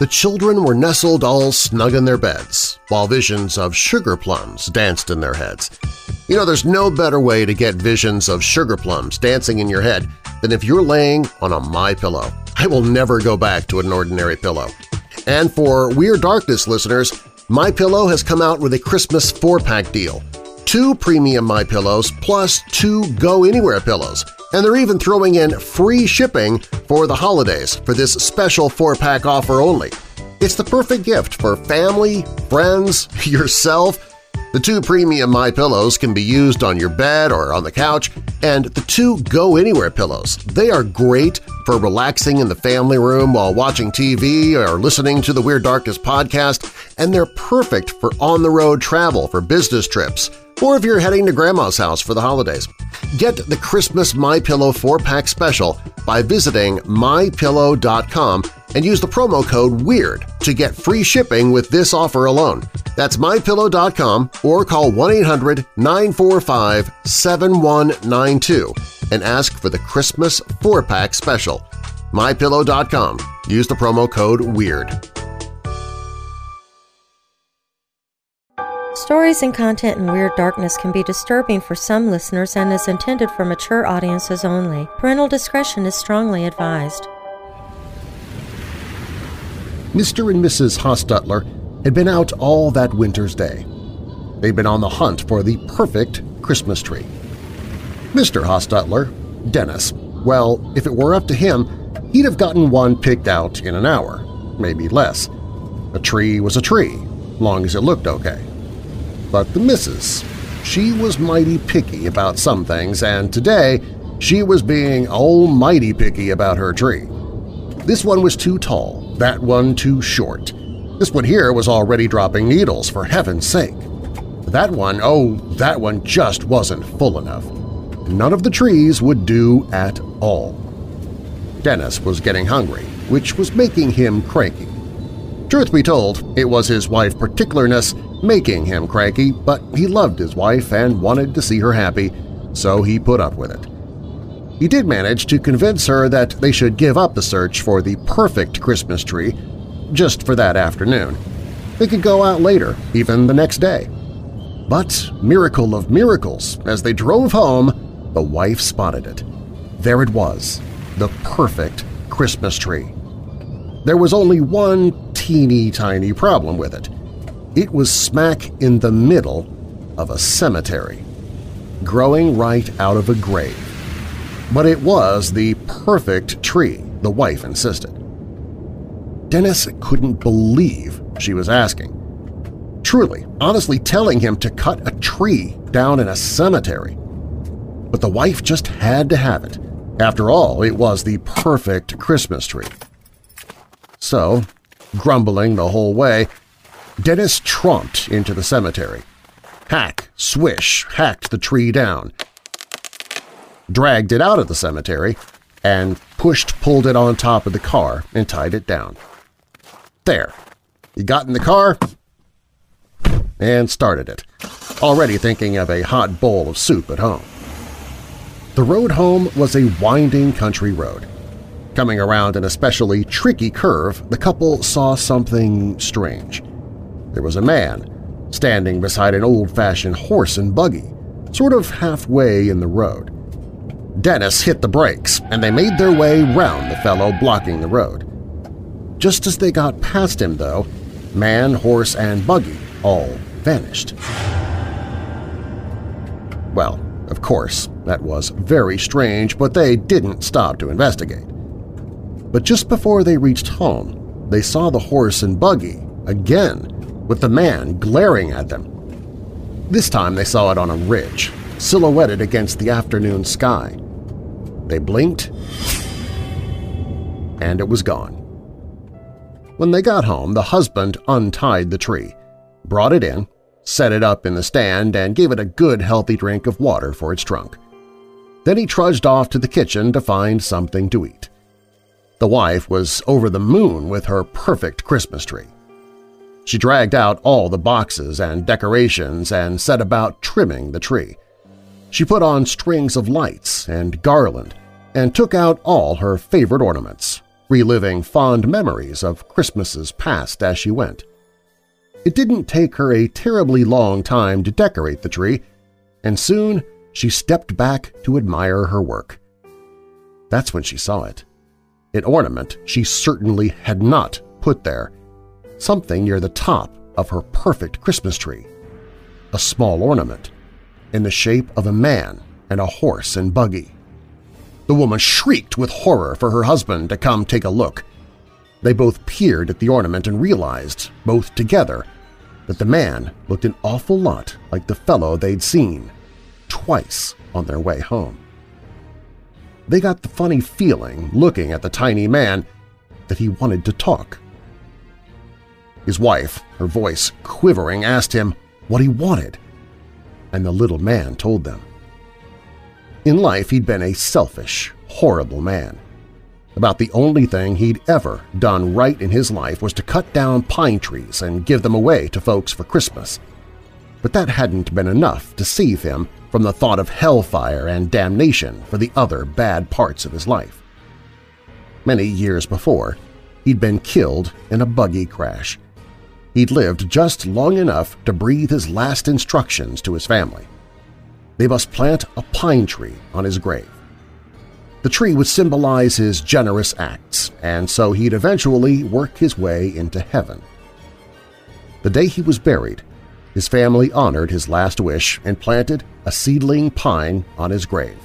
The children were nestled all snug in their beds, while visions of sugar plums danced in their heads. You know, there's no better way to get visions of sugar plums dancing in your head than if you're laying on a My Pillow. I will never go back to an ordinary pillow. And for Weird Darkness listeners, My Pillow has come out with a Christmas four-pack deal. Two premium My Pillows plus two Go Anywhere pillows – and they're even throwing in free shipping for the holidays for this special four-pack offer only. It's the perfect gift for family, friends, yourself. The two premium My Pillows can be used on your bed or on the couch, and the two Go Anywhere pillows. They are great for relaxing in the family room while watching TV or listening to the Weird Darkness podcast, and they're perfect for on-the-road travel for business trips, or if you're heading to Grandma's house for the holidays. Get the Christmas My Pillow 4-pack special by visiting MyPillow.com and use the promo code WEIRD to get free shipping with this offer alone. That's MyPillow.com or call 1-800-945-7192 and ask for the Christmas 4-pack special. MyPillow.com. Use the promo code WEIRD. Stories and content in Weird Darkness can be disturbing for some listeners and is intended for mature audiences only. Parental discretion is strongly advised. Mr. and Mrs. Hostetler had been out all that winter's day. They'd been on the hunt for the perfect Christmas tree. Mr. Hostetler, Dennis, well, if it were up to him, he'd have gotten one picked out in an hour, maybe less. A tree was a tree, long as it looked okay. But the missus, she was mighty picky about some things, and today she was being almighty picky about her tree. This one was too tall, that one too short. This one here was already dropping needles, for heaven's sake. That one, oh, that one just wasn't full enough. None of the trees would do at all. Dennis was getting hungry, which was making him cranky. Truth be told, it was his wife particularness making him cranky, but he loved his wife and wanted to see her happy, so he put up with it. He did manage to convince her that they should give up the search for the perfect Christmas tree just for that afternoon. They could go out later, even the next day. But, miracle of miracles, as they drove home, the wife spotted it. There it was, the perfect Christmas tree. There was only one teeny-tiny problem with it. It was smack in the middle of a cemetery, growing right out of a grave. But it was the perfect tree, the wife insisted. Dennis couldn't believe she was asking. Truly, honestly telling him to cut a tree down in a cemetery. But the wife just had to have it. After all, it was the perfect Christmas tree. So, grumbling the whole way, Dennis tromped into the cemetery. Hack, swish, hacked the tree down, dragged it out of the cemetery, and pushed-pulled it on top of the car and tied it down. There. He got in the car and started it, already thinking of a hot bowl of soup at home. The road home was a winding country road. Coming around an especially tricky curve, the couple saw something strange. There was a man standing beside an old-fashioned horse and buggy, sort of halfway in the road. Dennis hit the brakes, and they made their way round the fellow blocking the road. Just as they got past him, though, man, horse, and buggy all vanished. Well, of course, that was very strange, but they didn't stop to investigate. But just before they reached home, they saw the horse and buggy again, with the man glaring at them. This time they saw it on a ridge, silhouetted against the afternoon sky. They blinked, and it was gone. When they got home, the husband untied the tree, brought it in, set it up in the stand, and gave it a good healthy drink of water for its trunk. Then he trudged off to the kitchen to find something to eat. The wife was over the moon with her perfect Christmas tree. She dragged out all the boxes and decorations and set about trimming the tree. She put on strings of lights and garland and took out all her favorite ornaments reliving fond memories of Christmases past as she went. It didn't take her a terribly long time to decorate the tree, and soon she stepped back to admire her work. That's when she saw it. An ornament she certainly had not put there, something near the top of her perfect Christmas tree. A small ornament, in the shape of a man and a horse and buggy. The woman shrieked with horror for her husband to come take a look. They both peered at the ornament and realized, both together, that the man looked an awful lot like the fellow they'd seen twice on their way home. They got the funny feeling, looking at the tiny man, that he wanted to talk. His wife, her voice quivering, asked him what he wanted, and the little man told them. In life he'd been a selfish, horrible man. About the only thing he'd ever done right in his life was to cut down pine trees and give them away to folks for Christmas. But that hadn't been enough to save him from the thought of hellfire and damnation for the other bad parts of his life. Many years before, he'd been killed in a buggy crash. He'd lived just long enough to breathe his last instructions to his family. They must plant a pine tree on his grave. The tree would symbolize his generous acts, and so he'd eventually work his way into heaven. The day he was buried, his family honored his last wish and planted a seedling pine on his grave.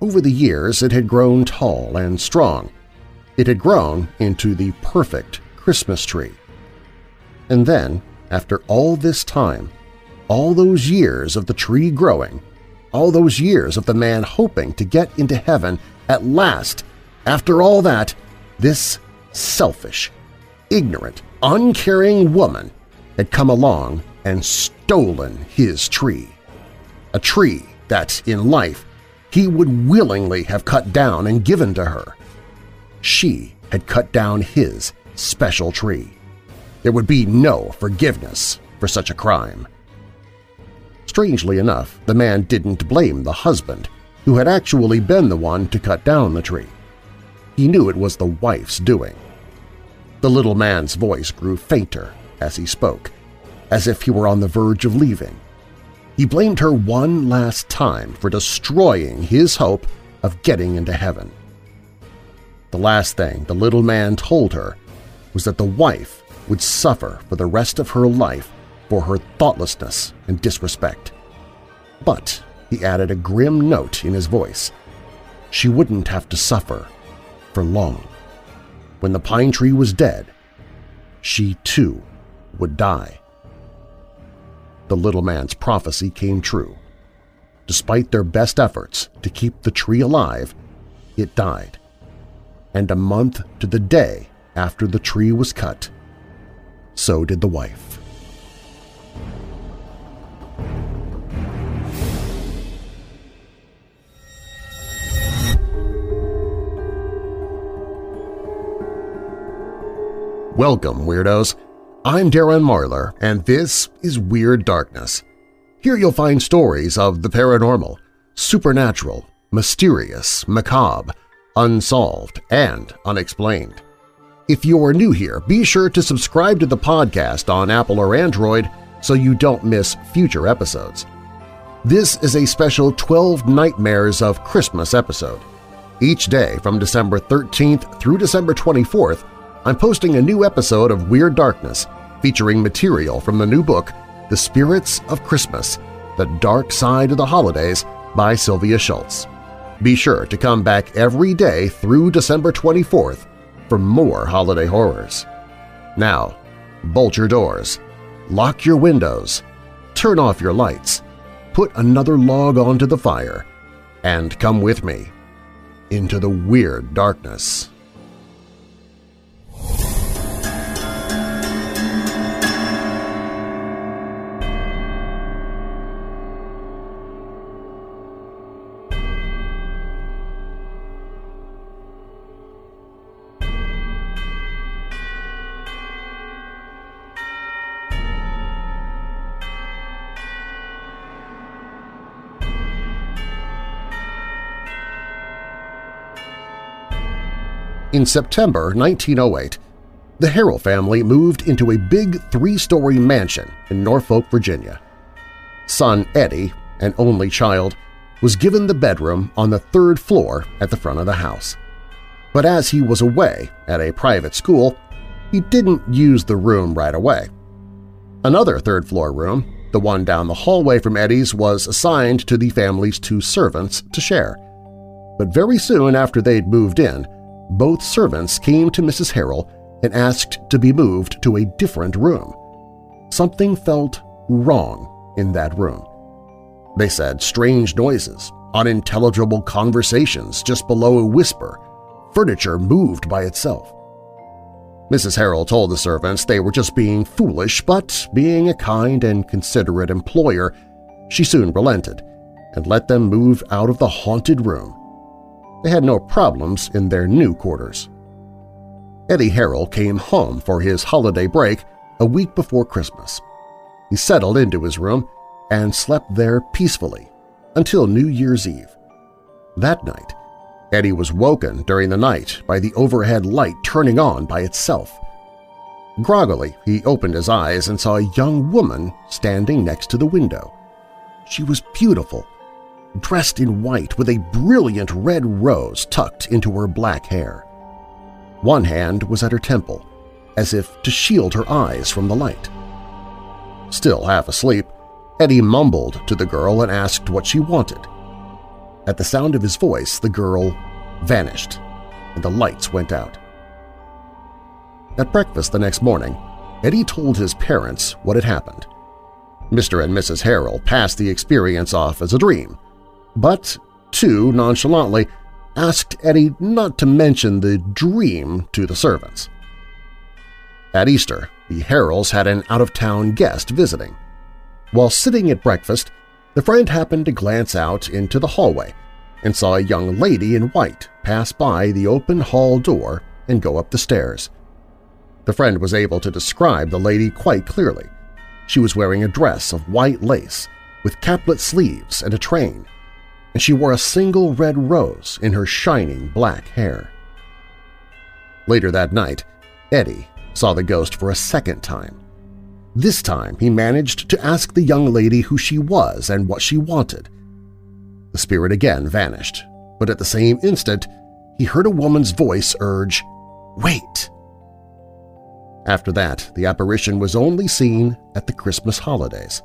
Over the years it had grown tall and strong. It had grown into the perfect Christmas tree. And then, after all this time, all those years of the tree growing, all those years of the man hoping to get into heaven, at last, after all that, this selfish, ignorant, uncaring woman had come along and stolen his tree. A tree that, in life, he would willingly have cut down and given to her. She had cut down his special tree. There would be no forgiveness for such a crime. Strangely enough, the man didn't blame the husband, who had actually been the one to cut down the tree. He knew it was the wife's doing. The little man's voice grew fainter as he spoke, as if he were on the verge of leaving. He blamed her one last time for destroying his hope of getting into heaven. The last thing the little man told her was that the wife would suffer for the rest of her life for her thoughtlessness and disrespect. But, he added a grim note in his voice, she wouldn't have to suffer for long. When the pine tree was dead, she too would die the little man's prophecy came true. Despite their best efforts to keep the tree alive, it died. And a month to the day after the tree was cut, so did the wife. Welcome, Weirdos! I'm Darren Marlar, and this is Weird Darkness. Here you'll find stories of the paranormal, supernatural, mysterious, macabre, unsolved, and unexplained. If you're new here, be sure to subscribe to the podcast on Apple or Android so you don't miss future episodes. This is a special 12 Nightmares of Christmas episode. Each day from December 13th through December 24th, I'm posting a new episode of Weird Darkness featuring material from the new book The Spirits of Christmas – The Dark Side of the Holidays by Sylvia Shults. Be sure to come back every day through December 24th for more holiday horrors. Now, bolt your doors, lock your windows, turn off your lights, put another log onto the fire, and come with me into the weird darkness. In September 1908, the Harrell family moved into a big three-story mansion in Norfolk, Virginia. Son Eddie, an only child, was given the bedroom on the third floor at the front of the house. But as he was away at a private school, he didn't use the room right away. Another third-floor room, the one down the hallway from Eddie's, was assigned to the family's two servants to share. But very soon after they'd moved in, both servants came to Mrs. Harrell and asked to be moved to a different room. Something felt wrong in that room. They said strange noises, unintelligible conversations just below a whisper, furniture moved by itself. Mrs. Harrell told the servants they were just being foolish, but being a kind and considerate employer, she soon relented and let them move out of the haunted room. They had no problems in their new quarters. Eddie Harrell came home for his holiday break a week before Christmas. He settled into his room and slept there peacefully until New Year's Eve. That night, Eddie was woken during the night by the overhead light turning on by itself. Groggily, he opened his eyes and saw a young woman standing next to the window. She was beautiful, dressed in white with a brilliant red rose tucked into her black hair. One hand was at her temple, as if to shield her eyes from the light. Still half asleep, Eddie mumbled to the girl and asked what she wanted. At the sound of his voice, the girl vanished, and the lights went out. At breakfast the next morning, Eddie told his parents what had happened. Mr. and Mrs. Harrell passed the experience off as a dream, but too nonchalantly asked Eddie not to mention the dream to the servants. At Easter, the Harrells had an out-of-town guest visiting. While sitting at breakfast, the friend happened to glance out into the hallway and saw a young lady in white pass by the open hall door and go up the stairs. The friend was able to describe the lady quite clearly. She was wearing a dress of white lace with caplet sleeves and a train, and she wore a single red rose in her shining black hair. Later that night, Eddie saw the ghost for a second time. This time he managed to ask the young lady who she was and what she wanted. The spirit again vanished, but at the same instant he heard a woman's voice urge, Wait! After that, the apparition was only seen at the Christmas holidays.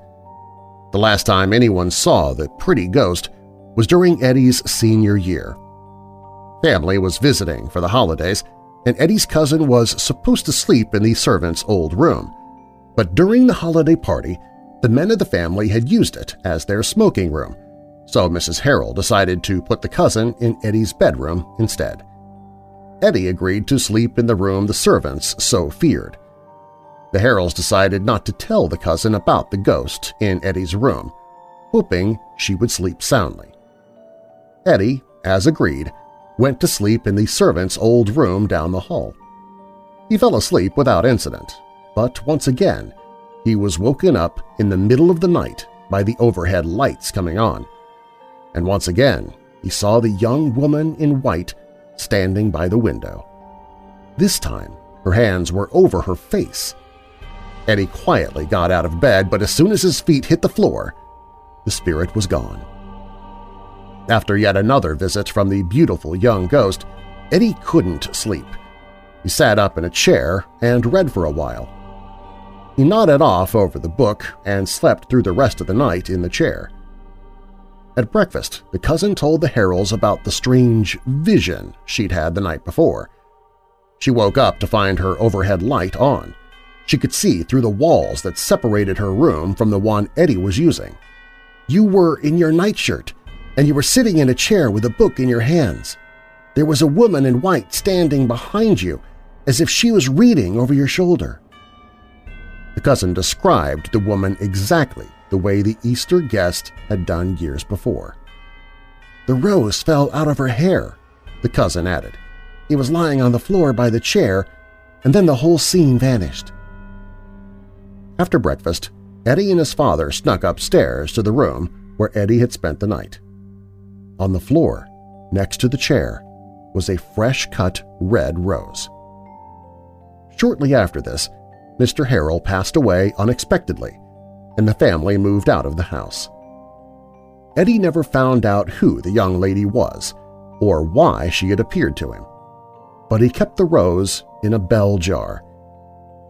The last time anyone saw the pretty ghost was during Eddie's senior year. Family was visiting for the holidays, and Eddie's cousin was supposed to sleep in the servant's old room. But during the holiday party, the men of the family had used it as their smoking room, so Mrs. Harrell decided to put the cousin in Eddie's bedroom instead. Eddie agreed to sleep in the room the servants so feared. The Harrells decided not to tell the cousin about the ghost in Eddie's room, hoping she would sleep soundly. Eddie, as agreed, went to sleep in the servant's old room down the hall. He fell asleep without incident, but once again he was woken up in the middle of the night by the overhead lights coming on. And once again he saw the young woman in white standing by the window. This time her hands were over her face. Eddie quietly got out of bed, but as soon as his feet hit the floor, the spirit was gone. After yet another visit from the beautiful young ghost, Eddie couldn't sleep. He sat up in a chair and read for a while. He nodded off over the book and slept through the rest of the night in the chair. At breakfast, the cousin told the Harrells about the strange vision she'd had the night before. She woke up to find her overhead light on. She could see through the walls that separated her room from the one Eddie was using. "'You were in your nightshirt and you were sitting in a chair with a book in your hands. There was a woman in white standing behind you, as if she was reading over your shoulder. The cousin described the woman exactly the way the Easter guest had done years before. The rose fell out of her hair, the cousin added. It was lying on the floor by the chair, and then the whole scene vanished. After breakfast, Eddie and his father snuck upstairs to the room where Eddie had spent the night. On the floor, next to the chair, was a fresh-cut red rose. Shortly after this, Mr. Harrell passed away unexpectedly, and the family moved out of the house. Eddie never found out who the young lady was or why she had appeared to him, but he kept the rose in a bell jar.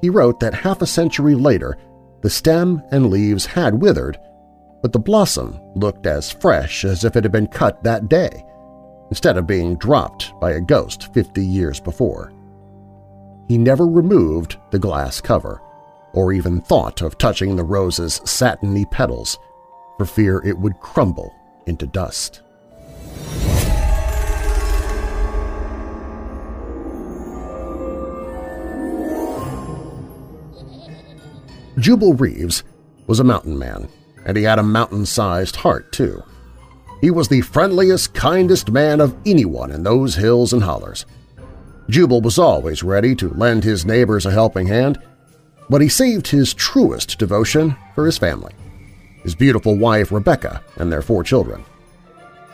He wrote that half a century later the stem and leaves had withered, but the blossom looked as fresh as if it had been cut that day, instead of being dropped by a ghost 50 years before. He never removed the glass cover, or even thought of touching the rose's satiny petals, for fear it would crumble into dust. Jubal Reeves was a mountain man, and he had a mountain-sized heart, too. He was the friendliest, kindest man of anyone in those hills and hollers. Jubal was always ready to lend his neighbors a helping hand, but he saved his truest devotion for his family, his beautiful wife Rebecca and their four children.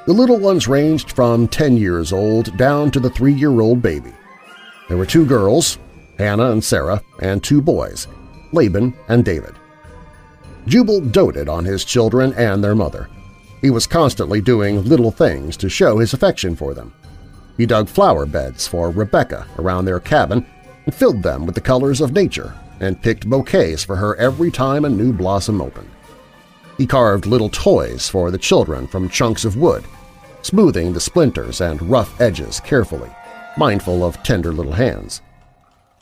The little ones ranged from 10 years old down to the three-year-old baby. There were two girls, Hannah and Sarah, and two boys, Laban and David. Jubal doted on his children and their mother. He was constantly doing little things to show his affection for them. He dug flower beds for Rebecca around their cabin and filled them with the colors of nature and picked bouquets for her every time a new blossom opened. He carved little toys for the children from chunks of wood, smoothing the splinters and rough edges carefully, mindful of tender little hands.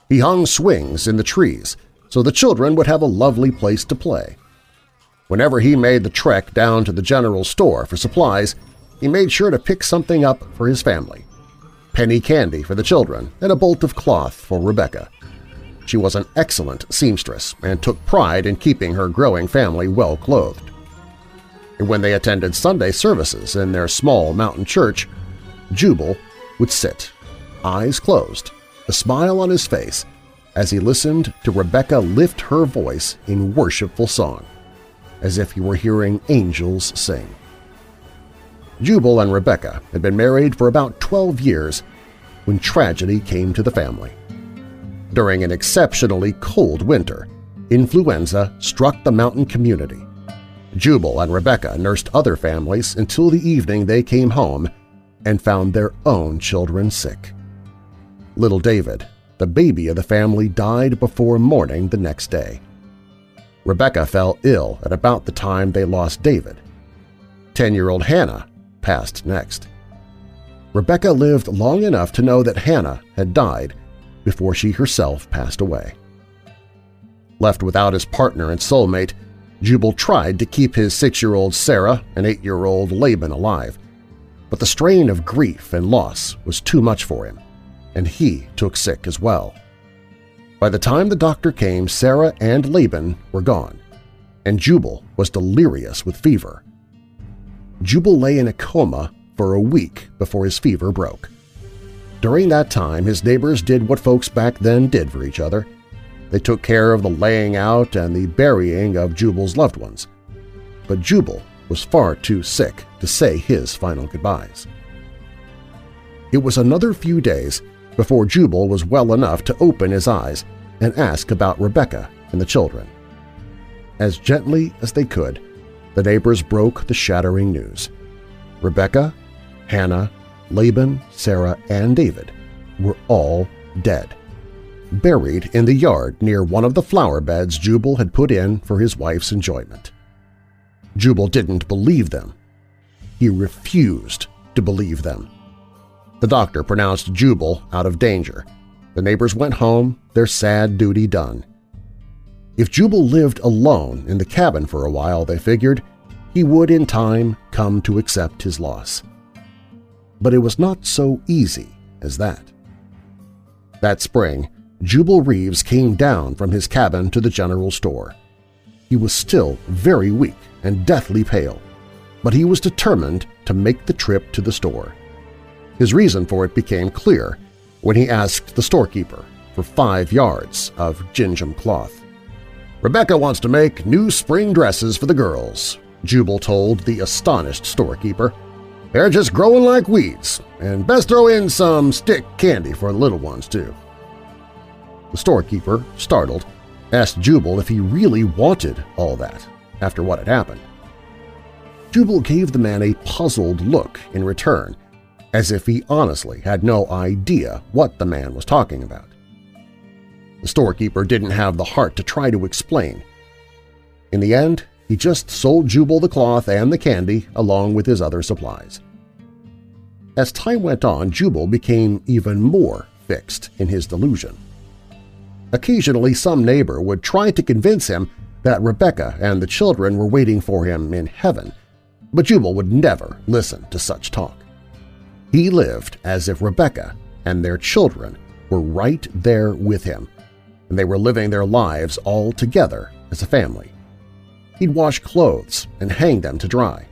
He hung swings in the trees so the children would have a lovely place to play. Whenever he made the trek down to the general store for supplies, he made sure to pick something up for his family penny candy for the children, and a bolt of cloth for Rebecca. She was an excellent seamstress and took pride in keeping her growing family well clothed. And when they attended Sunday services in their small mountain church, Jubal would sit, eyes closed, a smile on his face, as he listened to Rebecca lift her voice in worshipful song, as if he were hearing angels sing. Jubal and Rebecca had been married for about 12 years when tragedy came to the family. During an exceptionally cold winter, influenza struck the mountain community. Jubal and Rebecca nursed other families until the evening they came home and found their own children sick. Little David, the baby of the family, died before morning the next day. Rebecca fell ill at about the time they lost David. Ten-year-old Hannah passed next. Rebecca lived long enough to know that Hannah had died before she herself passed away. Left without his partner and soulmate, Jubal tried to keep his six-year-old Sarah and eight-year-old Laban alive, but the strain of grief and loss was too much for him, and he took sick as well. By the time the doctor came, Sarah and Laban were gone, and Jubal was delirious with fever. Jubal lay in a coma for a week before his fever broke. During that time, his neighbors did what folks back then did for each other. They took care of the laying out and the burying of Jubal's loved ones. But Jubal was far too sick to say his final goodbyes. It was another few days before Jubal was well enough to open his eyes and ask about Rebecca and the children. As gently as they could, the neighbors broke the shattering news. Rebecca, Hannah, Laban, Sarah, and David were all dead, buried in the yard near one of the flower beds Jubal had put in for his wife's enjoyment. Jubal didn't believe them. He refused to believe them. The doctor pronounced Jubal out of danger. The neighbors went home, their sad duty done. If Jubal lived alone in the cabin for a while, they figured, he would in time come to accept his loss. But it was not so easy as that. That spring, Jubal Reeves came down from his cabin to the general store. He was still very weak and deathly pale, but he was determined to make the trip to the store. His reason for it became clear when he asked the storekeeper for five yards of gingham cloth. Rebecca wants to make new spring dresses for the girls, Jubal told the astonished storekeeper. They're just growing like weeds, and best throw in some stick candy for the little ones, too. The storekeeper, startled, asked Jubal if he really wanted all that after what had happened. Jubal gave the man a puzzled look in return, as if he honestly had no idea what the man was talking about. The storekeeper didn't have the heart to try to explain. In the end, he just sold Jubal the cloth and the candy along with his other supplies. As time went on, Jubal became even more fixed in his delusion. Occasionally some neighbor would try to convince him that Rebecca and the children were waiting for him in heaven, but Jubal would never listen to such talk. He lived as if Rebecca and their children were right there with him, and they were living their lives all together as a family. He'd wash clothes and hang them to dry.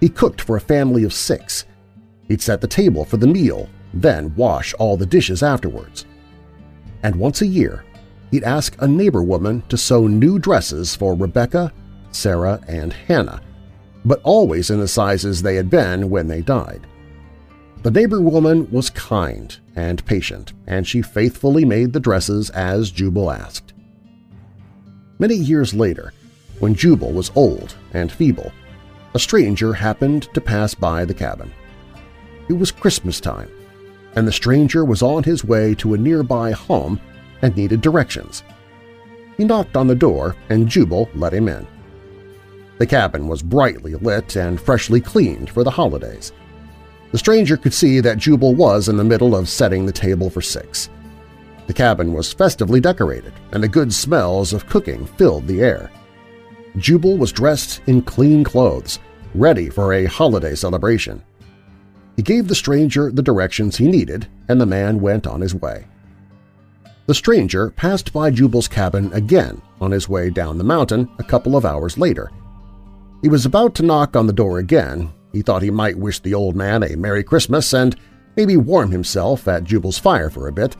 He cooked for a family of six. He'd set the table for the meal, then wash all the dishes afterwards. And once a year, he'd ask a neighbor woman to sew new dresses for Rebecca, Sarah, and Hannah, but always in the sizes they had been when they died. The neighbor woman was kind and patient, and she faithfully made the dresses as Jubal asked. Many years later, when Jubal was old and feeble, a stranger happened to pass by the cabin. It was Christmas time, and the stranger was on his way to a nearby home and needed directions. He knocked on the door and Jubal let him in. The cabin was brightly lit and freshly cleaned for the holidays. The stranger could see that Jubal was in the middle of setting the table for six. The cabin was festively decorated, and the good smells of cooking filled the air. Jubal was dressed in clean clothes, ready for a holiday celebration. He gave the stranger the directions he needed, and the man went on his way. The stranger passed by Jubal's cabin again on his way down the mountain a couple of hours later. He was about to knock on the door again he thought he might wish the old man a Merry Christmas and maybe warm himself at Jubal's fire for a bit,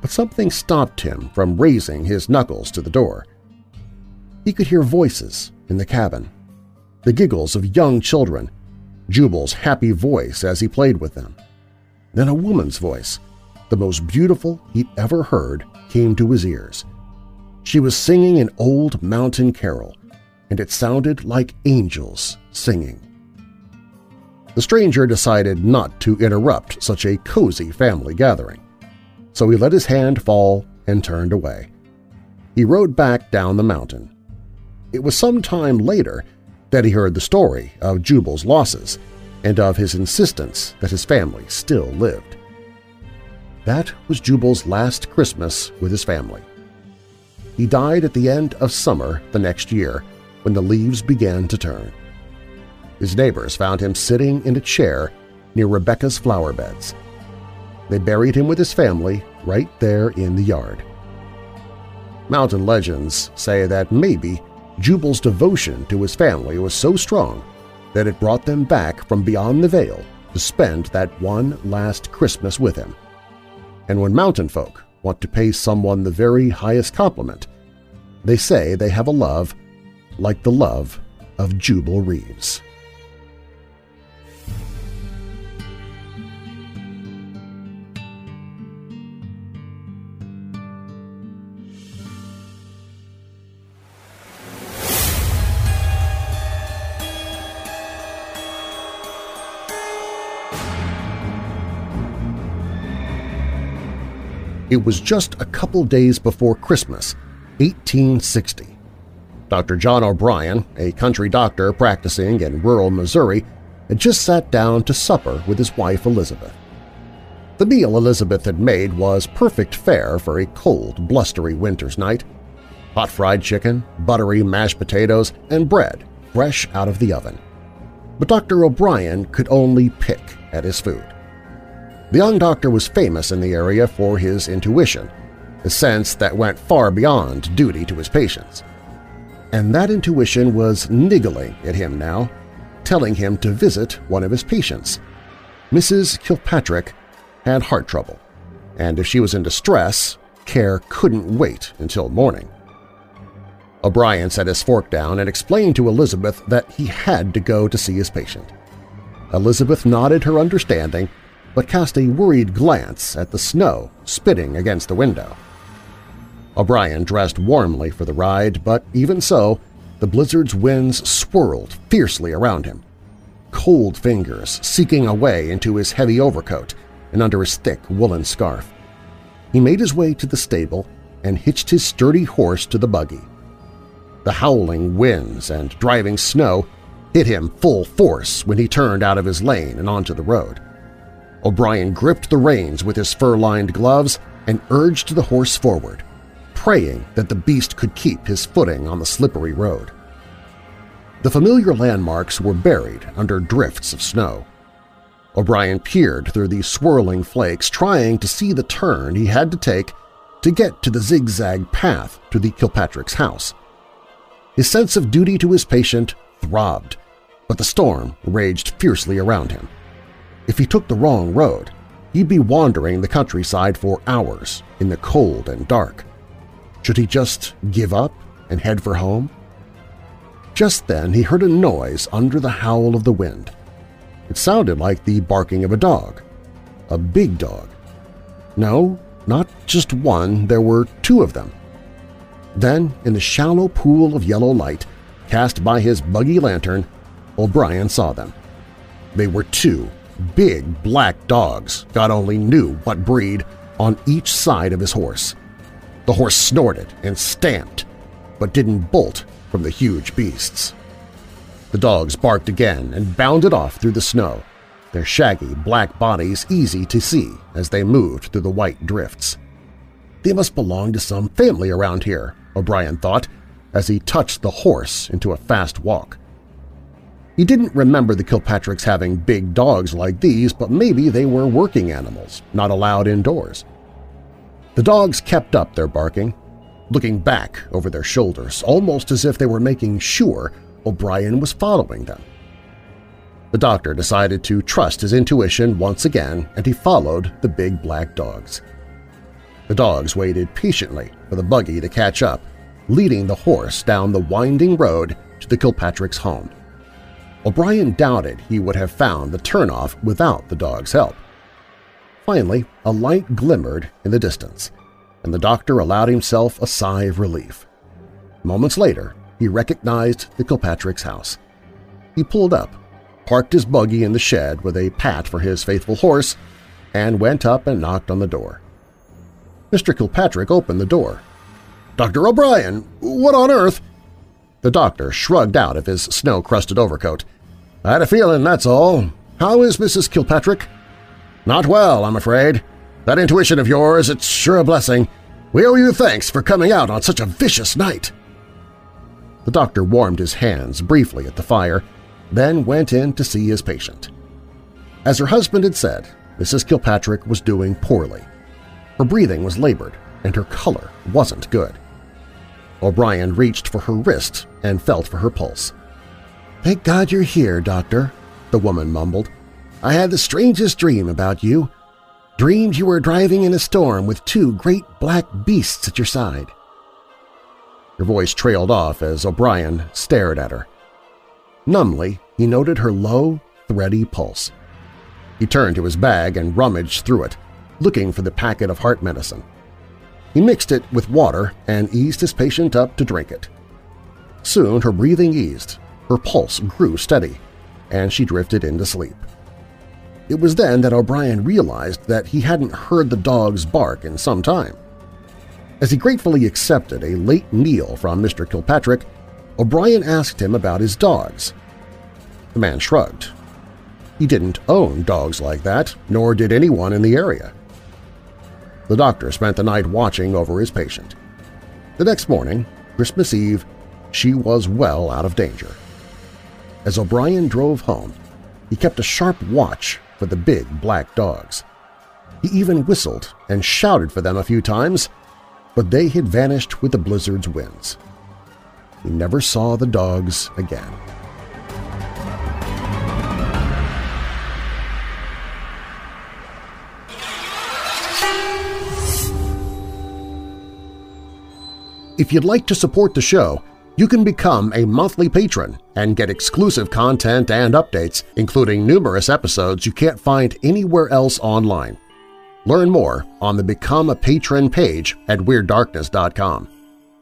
but something stopped him from raising his knuckles to the door. He could hear voices in the cabin, the giggles of young children, Jubal's happy voice as he played with them. Then a woman's voice, the most beautiful he'd ever heard, came to his ears. She was singing an old mountain carol, and it sounded like angels singing. The stranger decided not to interrupt such a cozy family gathering, so he let his hand fall and turned away. He rode back down the mountain. It was some time later that he heard the story of Jubal's losses and of his insistence that his family still lived. That was Jubal's last Christmas with his family. He died at the end of summer the next year when the leaves began to turn. His neighbors found him sitting in a chair near Rebecca's flower beds. They buried him with his family right there in the yard. Mountain legends say that maybe Jubal's devotion to his family was so strong that it brought them back from beyond the veil to spend that one last Christmas with him. And when mountain folk want to pay someone the very highest compliment, they say they have a love like the love of Jubal Reeves. It was just a couple days before Christmas, 1860. Dr. John O'Brien, a country doctor practicing in rural Missouri, had just sat down to supper with his wife Elizabeth. The meal Elizabeth had made was perfect fare for a cold, blustery winter's night. Hot fried chicken, buttery mashed potatoes, and bread fresh out of the oven. But Dr. O'Brien could only pick at his food. The young doctor was famous in the area for his intuition, a sense that went far beyond duty to his patients. And that intuition was niggling at him now, telling him to visit one of his patients. Mrs. Kilpatrick had heart trouble, and if she was in distress, care couldn't wait until morning. O'Brien set his fork down and explained to Elizabeth that he had to go to see his patient. Elizabeth nodded her understanding but cast a worried glance at the snow spitting against the window. O'Brien dressed warmly for the ride, but even so, the blizzard's winds swirled fiercely around him, cold fingers seeking a way into his heavy overcoat and under his thick woolen scarf. He made his way to the stable and hitched his sturdy horse to the buggy. The howling winds and driving snow hit him full force when he turned out of his lane and onto the road. O'Brien gripped the reins with his fur-lined gloves and urged the horse forward, praying that the beast could keep his footing on the slippery road. The familiar landmarks were buried under drifts of snow. O'Brien peered through the swirling flakes, trying to see the turn he had to take to get to the zigzag path to the Kilpatrick's house. His sense of duty to his patient throbbed, but the storm raged fiercely around him. If he took the wrong road, he'd be wandering the countryside for hours in the cold and dark. Should he just give up and head for home? Just then he heard a noise under the howl of the wind. It sounded like the barking of a dog. A big dog. No, not just one, there were two of them. Then, in the shallow pool of yellow light cast by his buggy lantern, O'Brien saw them. They were two big black dogs, God only knew what breed, on each side of his horse. The horse snorted and stamped, but didn't bolt from the huge beasts. The dogs barked again and bounded off through the snow, their shaggy black bodies easy to see as they moved through the white drifts. They must belong to some family around here, O'Brien thought, as he touched the horse into a fast walk. He didn't remember the Kilpatricks having big dogs like these, but maybe they were working animals, not allowed indoors. The dogs kept up their barking, looking back over their shoulders, almost as if they were making sure O'Brien was following them. The doctor decided to trust his intuition once again, and he followed the big black dogs. The dogs waited patiently for the buggy to catch up, leading the horse down the winding road to the Kilpatrick's home. O'Brien doubted he would have found the turnoff without the dog's help. Finally, a light glimmered in the distance, and the doctor allowed himself a sigh of relief. Moments later, he recognized the Kilpatrick's house. He pulled up, parked his buggy in the shed with a pat for his faithful horse, and went up and knocked on the door. Mr. Kilpatrick opened the door. "'Dr. O'Brien, what on earth?' The doctor shrugged out of his snow-crusted overcoat I had a feeling, that's all. How is Mrs. Kilpatrick? Not well, I'm afraid. That intuition of yours, it's sure a blessing. We owe you thanks for coming out on such a vicious night. The doctor warmed his hands briefly at the fire, then went in to see his patient. As her husband had said, Mrs. Kilpatrick was doing poorly. Her breathing was labored, and her color wasn't good. O'Brien reached for her wrist and felt for her pulse. "'Thank God you're here, Doctor,' the woman mumbled. "'I had the strangest dream about you. Dreamed you were driving in a storm with two great black beasts at your side.' Her voice trailed off as O'Brien stared at her. Numbly, he noted her low, thready pulse. He turned to his bag and rummaged through it, looking for the packet of heart medicine. He mixed it with water and eased his patient up to drink it. Soon her breathing eased her pulse grew steady, and she drifted into sleep. It was then that O'Brien realized that he hadn't heard the dog's bark in some time. As he gratefully accepted a late meal from Mr. Kilpatrick, O'Brien asked him about his dogs. The man shrugged. He didn't own dogs like that, nor did anyone in the area. The doctor spent the night watching over his patient. The next morning, Christmas Eve, she was well out of danger. As O'Brien drove home, he kept a sharp watch for the big black dogs. He even whistled and shouted for them a few times, but they had vanished with the blizzard's winds. He never saw the dogs again. If you'd like to support the show, You can become a monthly patron and get exclusive content and updates, including numerous episodes you can't find anywhere else online. Learn more on the Become a Patron page at WeirdDarkness.com.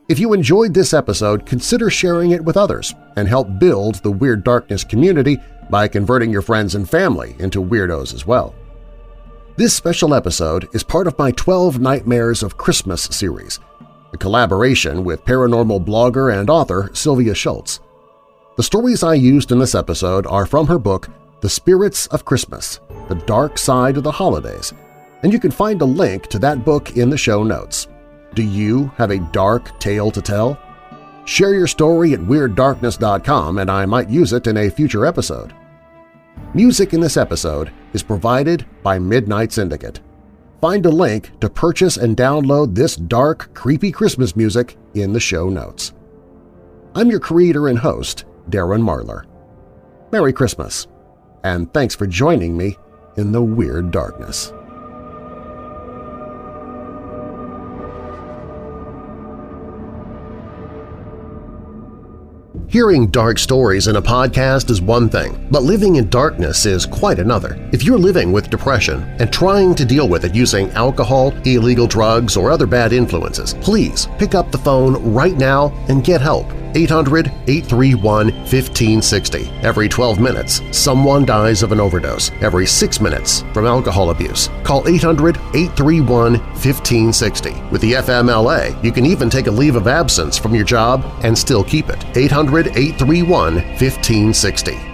If you enjoyed this episode, consider sharing it with others and help build the Weird Darkness community by converting your friends and family into weirdos as well. This special episode is part of my 12 Nightmares of Christmas series – a collaboration with paranormal blogger and author Sylvia Shults. The stories I used in this episode are from her book The Spirits of Christmas – The Dark Side of the Holidays, and you can find a link to that book in the show notes. Do you have a dark tale to tell? Share your story at WeirdDarkness.com and I might use it in a future episode. Music in this episode is provided by Midnight Syndicate. Find a link to purchase and download this dark, creepy Christmas music in the show notes. I'm your creator and host, Darren Marlar. Merry Christmas, and thanks for joining me in the Weird Darkness. Hearing dark stories in a podcast is one thing, but living in darkness is quite another. If you're living with depression and trying to deal with it using alcohol, illegal drugs, or other bad influences, please pick up the phone right now and get help. 800-831-1560. Every 12 minutes, someone dies of an overdose. Every 6 minutes from alcohol abuse. Call 800-831-1560. With the FMLA, you can even take a leave of absence from your job and still keep it. 800-831-1560.